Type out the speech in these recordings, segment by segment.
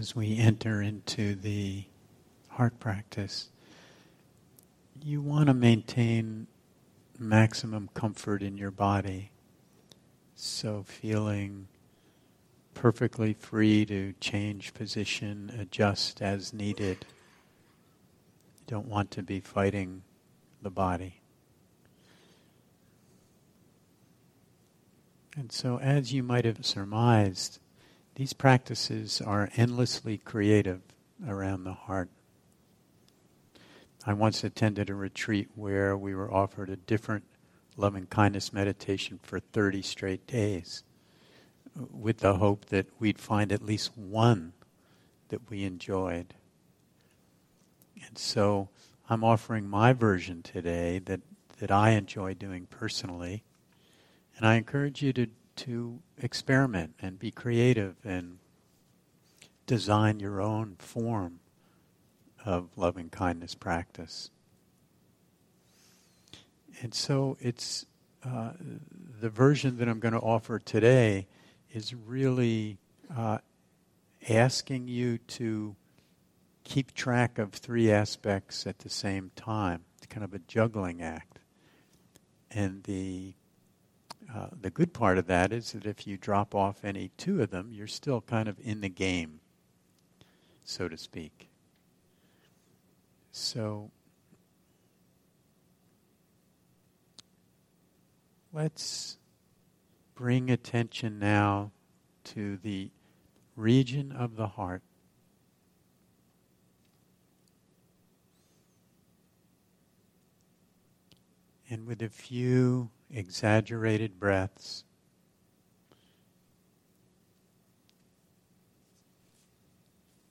as we enter into the heart practice, you want to maintain maximum comfort in your body. So, feeling perfectly free to change position, adjust as needed. You don't want to be fighting the body. And so, as you might have surmised, these practices are endlessly creative around the heart. I once attended a retreat where we were offered a different loving kindness meditation for 30 straight days with the hope that we'd find at least one that we enjoyed. And so I'm offering my version today that, that I enjoy doing personally. And I encourage you to to experiment and be creative and design your own form of loving kindness practice. And so it's uh, the version that I'm going to offer today is really uh, asking you to keep track of three aspects at the same time. It's kind of a juggling act. And the uh, the good part of that is that if you drop off any two of them, you're still kind of in the game, so to speak. So let's bring attention now to the region of the heart. And with a few exaggerated breaths.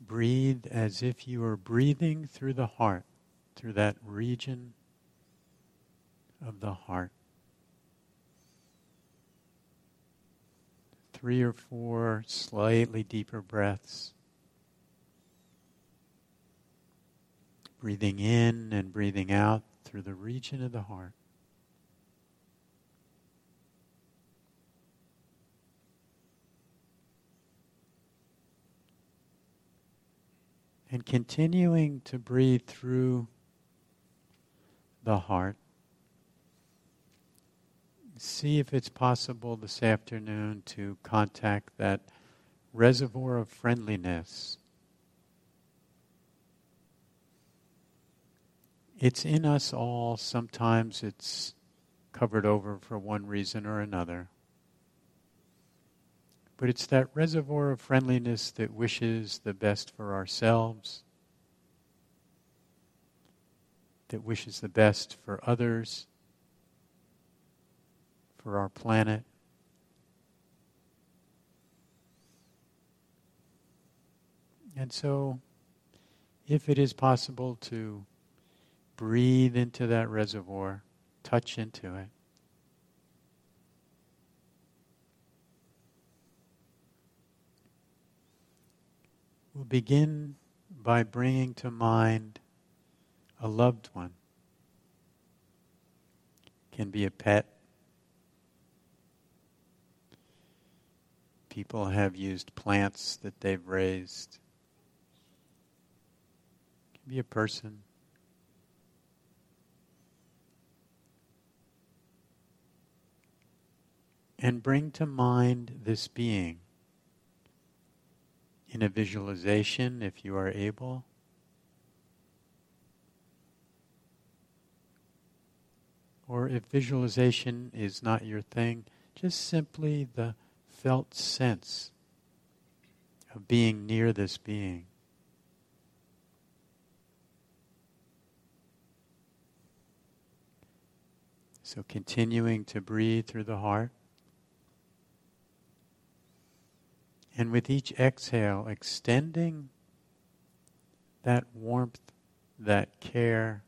Breathe as if you are breathing through the heart, through that region of the heart. Three or four slightly deeper breaths. Breathing in and breathing out through the region of the heart. And continuing to breathe through the heart. See if it's possible this afternoon to contact that reservoir of friendliness. It's in us all. Sometimes it's covered over for one reason or another. But it's that reservoir of friendliness that wishes the best for ourselves, that wishes the best for others, for our planet. And so, if it is possible to breathe into that reservoir, touch into it, We'll begin by bringing to mind a loved one. Can be a pet. People have used plants that they've raised. Can be a person. And bring to mind this being in a visualization if you are able. Or if visualization is not your thing, just simply the felt sense of being near this being. So continuing to breathe through the heart. And with each exhale, extending that warmth, that care,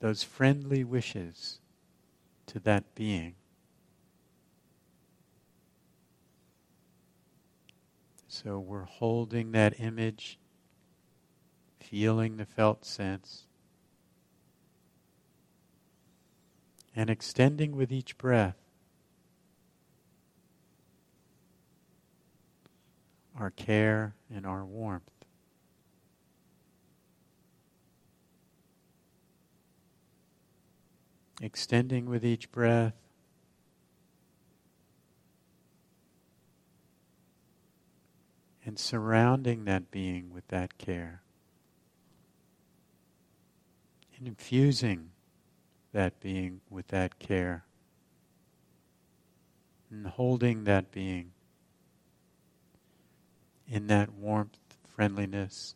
those friendly wishes to that being. So we're holding that image, feeling the felt sense, and extending with each breath our care, and our warmth. Extending with each breath. And surrounding that being with that care. And infusing that being with that care. And holding that being in that warmth, friendliness.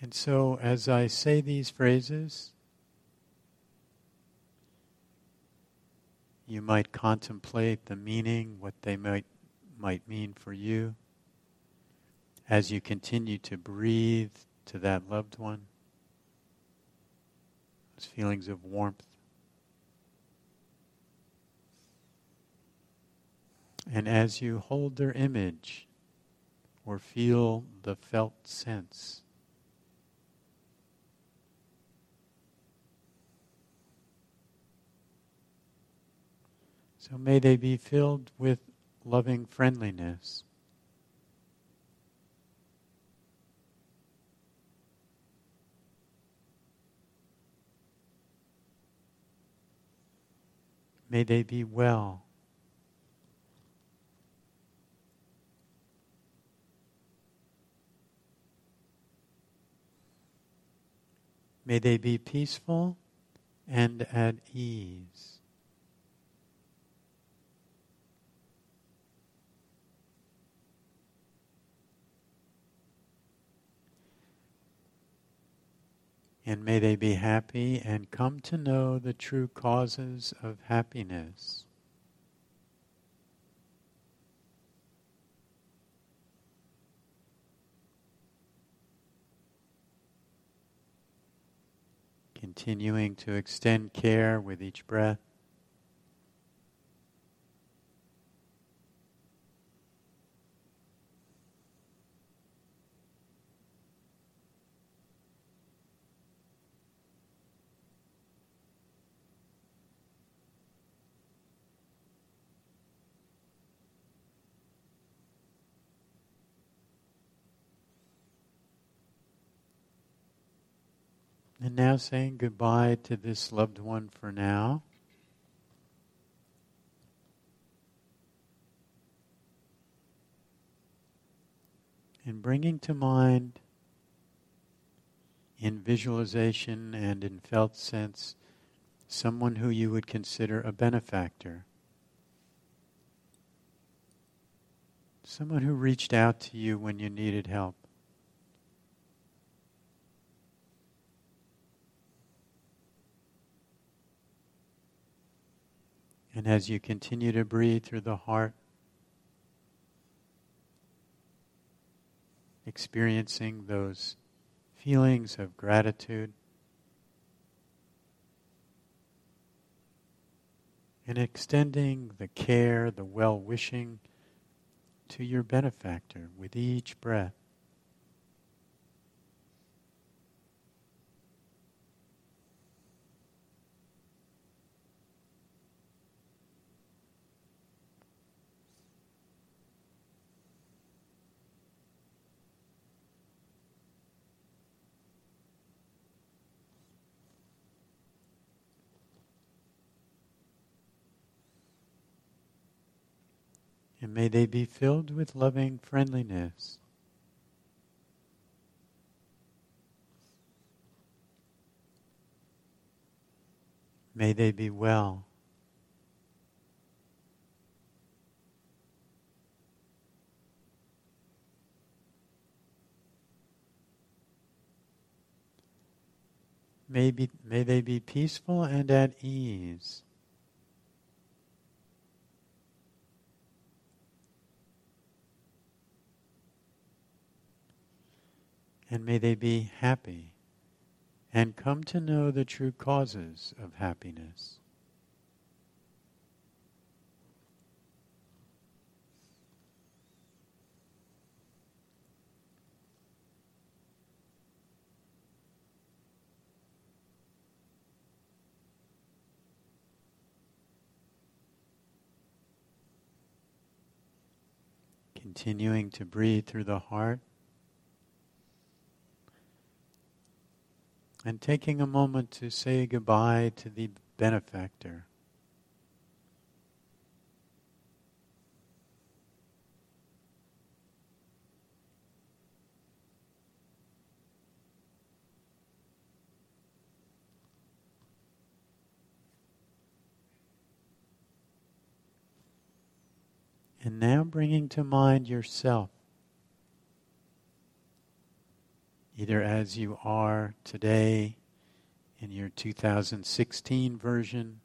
And so, as I say these phrases, you might contemplate the meaning, what they might, might mean for you, as you continue to breathe to that loved one, those feelings of warmth. And as you hold their image or feel the felt sense, so may they be filled with loving friendliness. May they be well. May they be peaceful and at ease. And may they be happy and come to know the true causes of happiness. Continuing to extend care with each breath. Now saying goodbye to this loved one for now. And bringing to mind in visualization and in felt sense someone who you would consider a benefactor. Someone who reached out to you when you needed help. And as you continue to breathe through the heart, experiencing those feelings of gratitude, and extending the care, the well wishing to your benefactor with each breath. And may they be filled with loving friendliness. May they be well. May, be, may they be peaceful and at ease. and may they be happy and come to know the true causes of happiness. Continuing to breathe through the heart. And taking a moment to say goodbye to the benefactor. And now bringing to mind yourself, either as you are today in your 2016 version,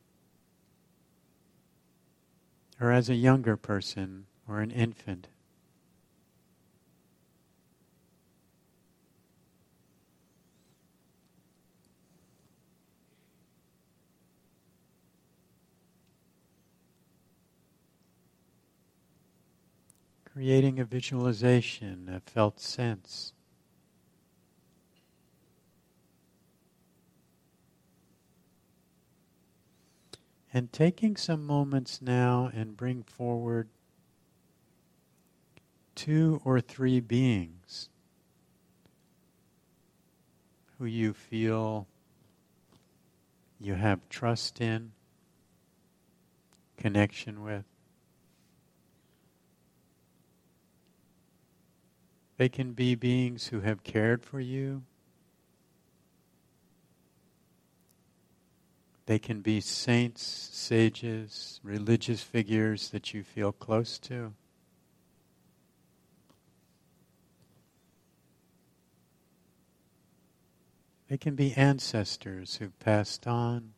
or as a younger person or an infant. creating a visualization, a felt sense. And taking some moments now and bring forward two or three beings who you feel you have trust in, connection with. They can be beings who have cared for you. They can be saints, sages, religious figures that you feel close to. They can be ancestors who've passed on.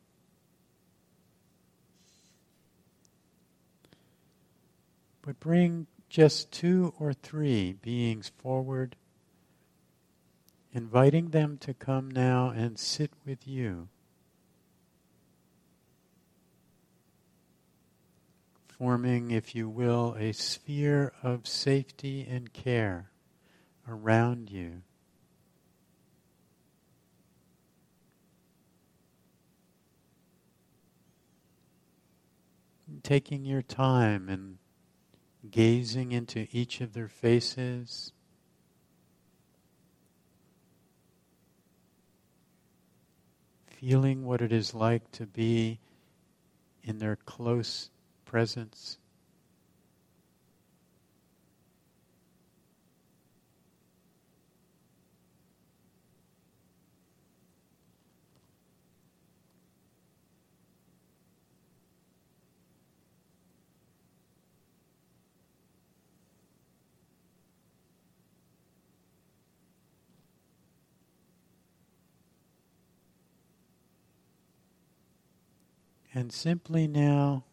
But bring just two or three beings forward, inviting them to come now and sit with you. Forming, if you will, a sphere of safety and care around you. Taking your time and gazing into each of their faces. Feeling what it is like to be in their close presence. And simply now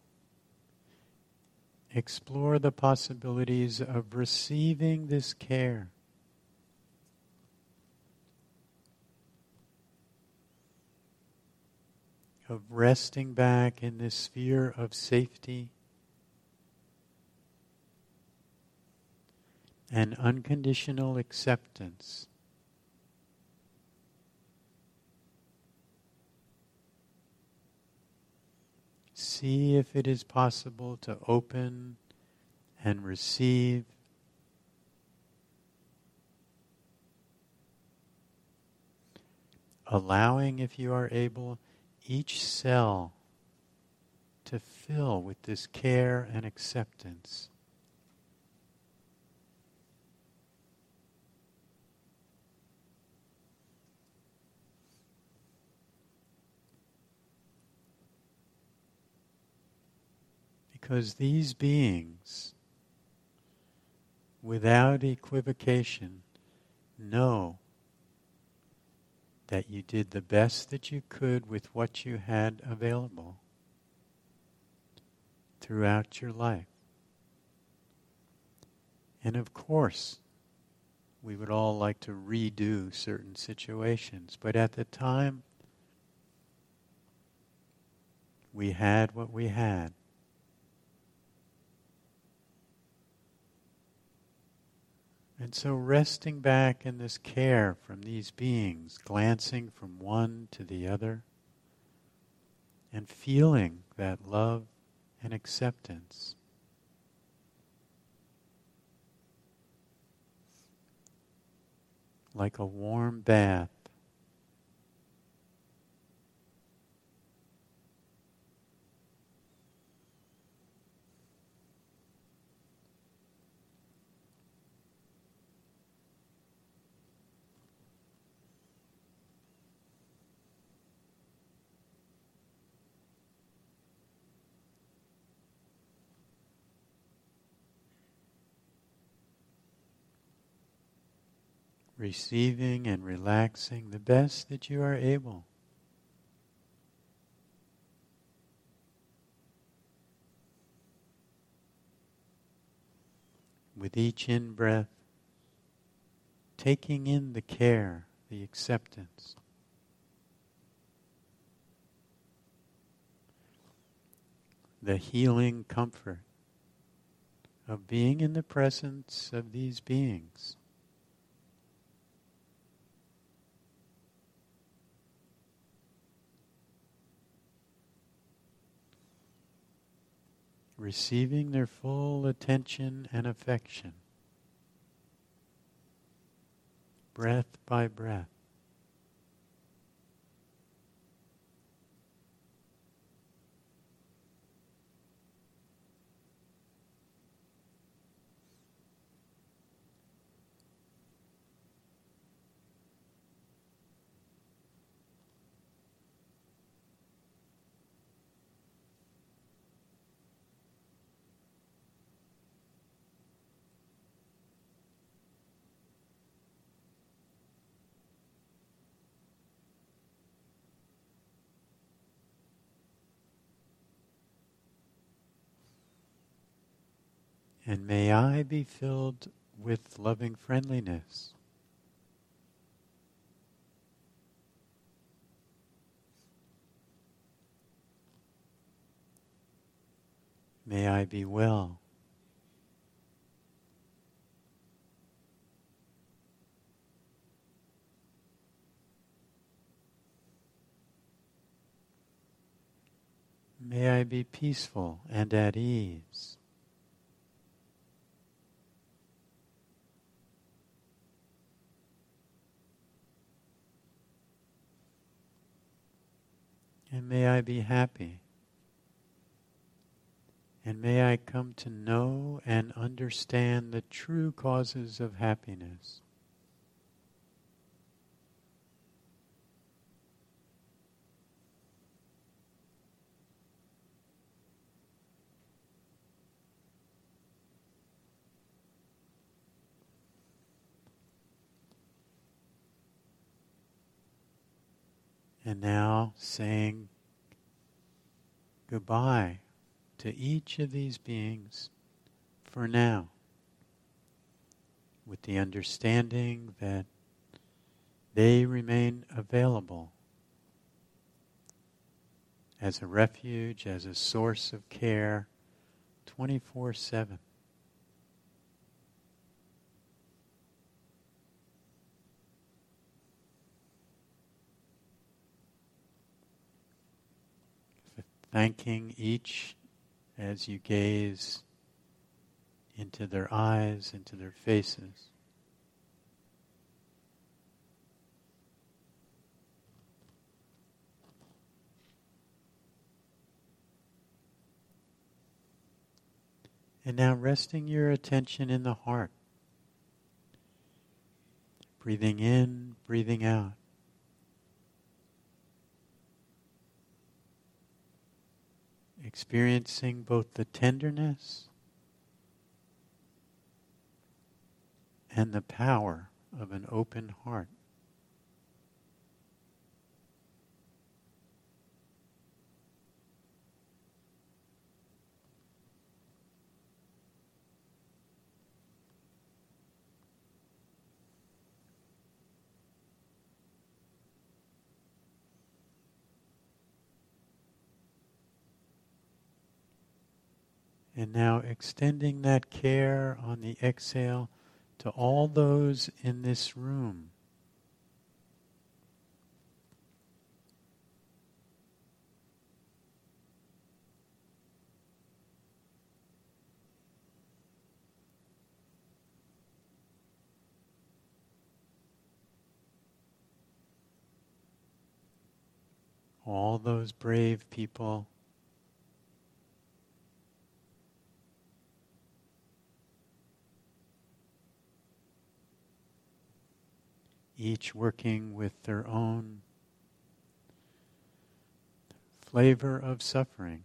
explore the possibilities of receiving this care. Of resting back in this sphere of safety and unconditional acceptance. See if it is possible to open and receive. Allowing, if you are able, each cell to fill with this care and acceptance. Because these beings, without equivocation, know that you did the best that you could with what you had available throughout your life. And of course, we would all like to redo certain situations, but at the time, we had what we had. And so, resting back in this care from these beings, glancing from one to the other, and feeling that love and acceptance. Like a warm bath receiving and relaxing the best that you are able. With each in breath, taking in the care, the acceptance. The healing comfort of being in the presence of these beings. Receiving their full attention and affection, breath by breath. And may I be filled with loving friendliness. May I be well. May I be peaceful and at ease. And may I be happy. And may I come to know and understand the true causes of happiness. And now saying goodbye to each of these beings for now, with the understanding that they remain available as a refuge, as a source of care 24 7. Thanking each as you gaze into their eyes, into their faces. And now resting your attention in the heart. Breathing in, breathing out. Experiencing both the tenderness and the power of an open heart. And now extending that care on the exhale to all those in this room. all those brave people each working with their own flavor of suffering.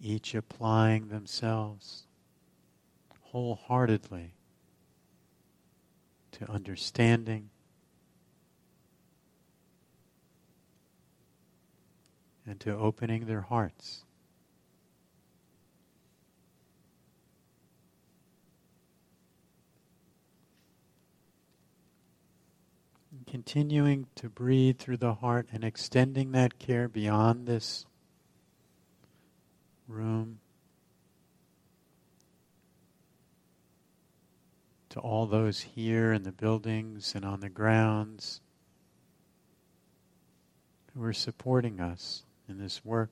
Each applying themselves wholeheartedly to understanding and to opening their hearts. continuing to breathe through the heart and extending that care beyond this room to all those here in the buildings and on the grounds who are supporting us in this work.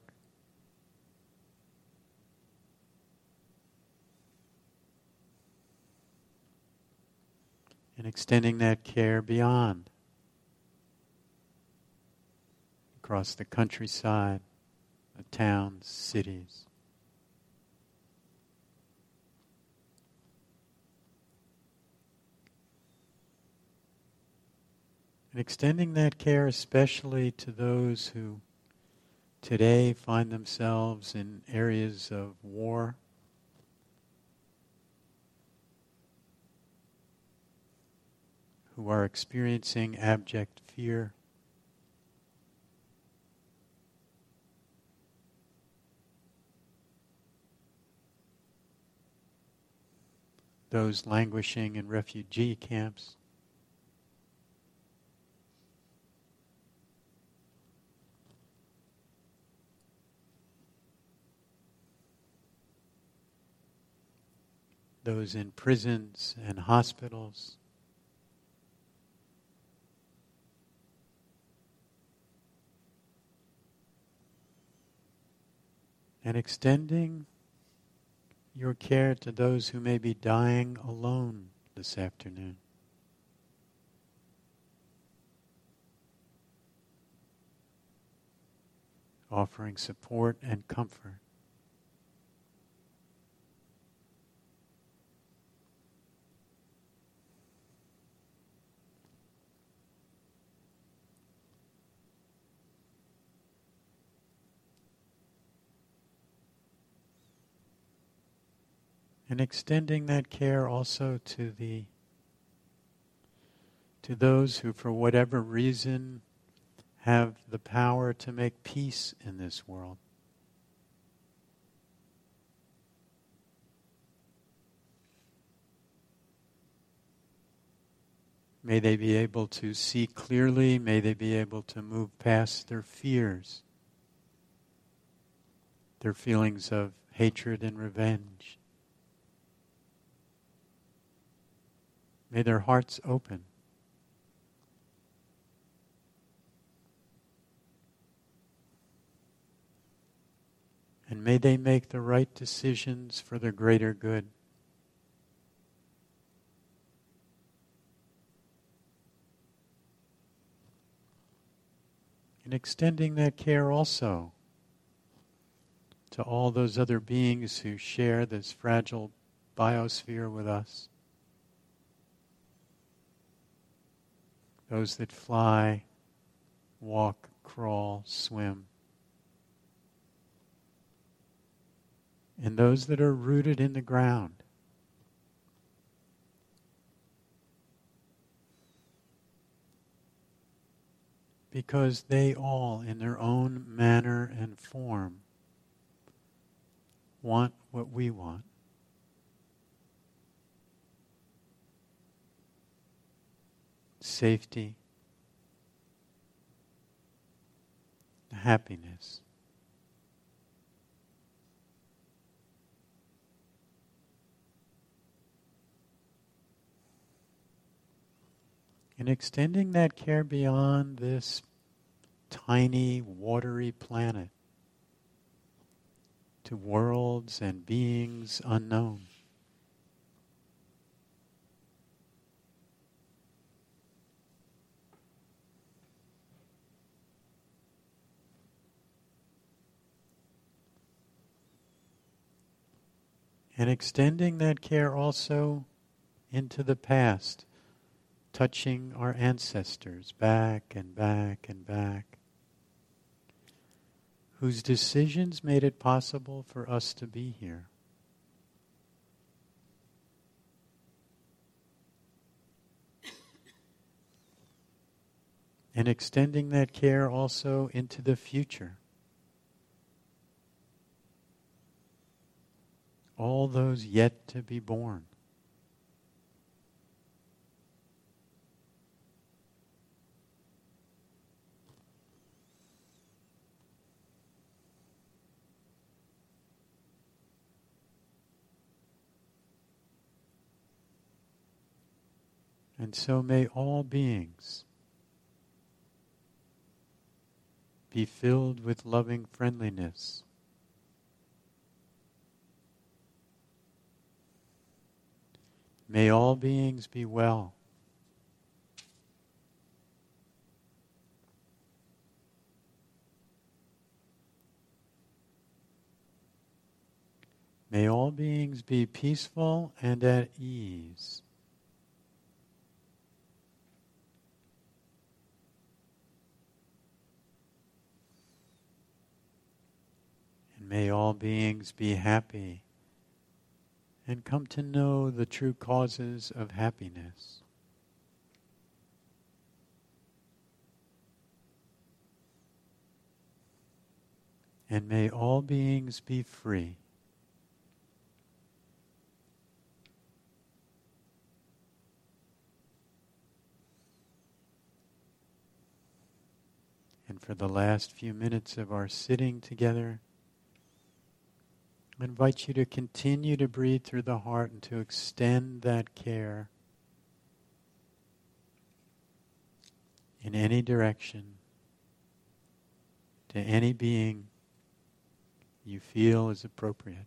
And extending that care beyond across the countryside, the towns, cities. And extending that care especially to those who today find themselves in areas of war. Who are experiencing abject fear. Those languishing in refugee camps. Those in prisons and hospitals. And extending your care to those who may be dying alone this afternoon. Offering support and comfort. And extending that care also to the to those who for whatever reason have the power to make peace in this world May they be able to see clearly. May they be able to move past their fears, their feelings of hatred and revenge. May their hearts open. And may they make the right decisions for the greater good. And extending that care also to all those other beings who share this fragile biosphere with us. Those that fly, walk, crawl, swim, and those that are rooted in the ground. Because they all, in their own manner and form, want what we want. Safety, happiness. And extending that care beyond this tiny, watery planet to worlds and beings unknown. And extending that care also into the past, touching our ancestors back and back and back, whose decisions made it possible for us to be here. And extending that care also into the future. All those yet to be born. And so may all beings be filled with loving friendliness. May all beings be well. May all beings be peaceful and at ease. And may all beings be happy and come to know the true causes of happiness. And may all beings be free. And for the last few minutes of our sitting together, I invite you to continue to breathe through the heart and to extend that care in any direction to any being you feel is appropriate.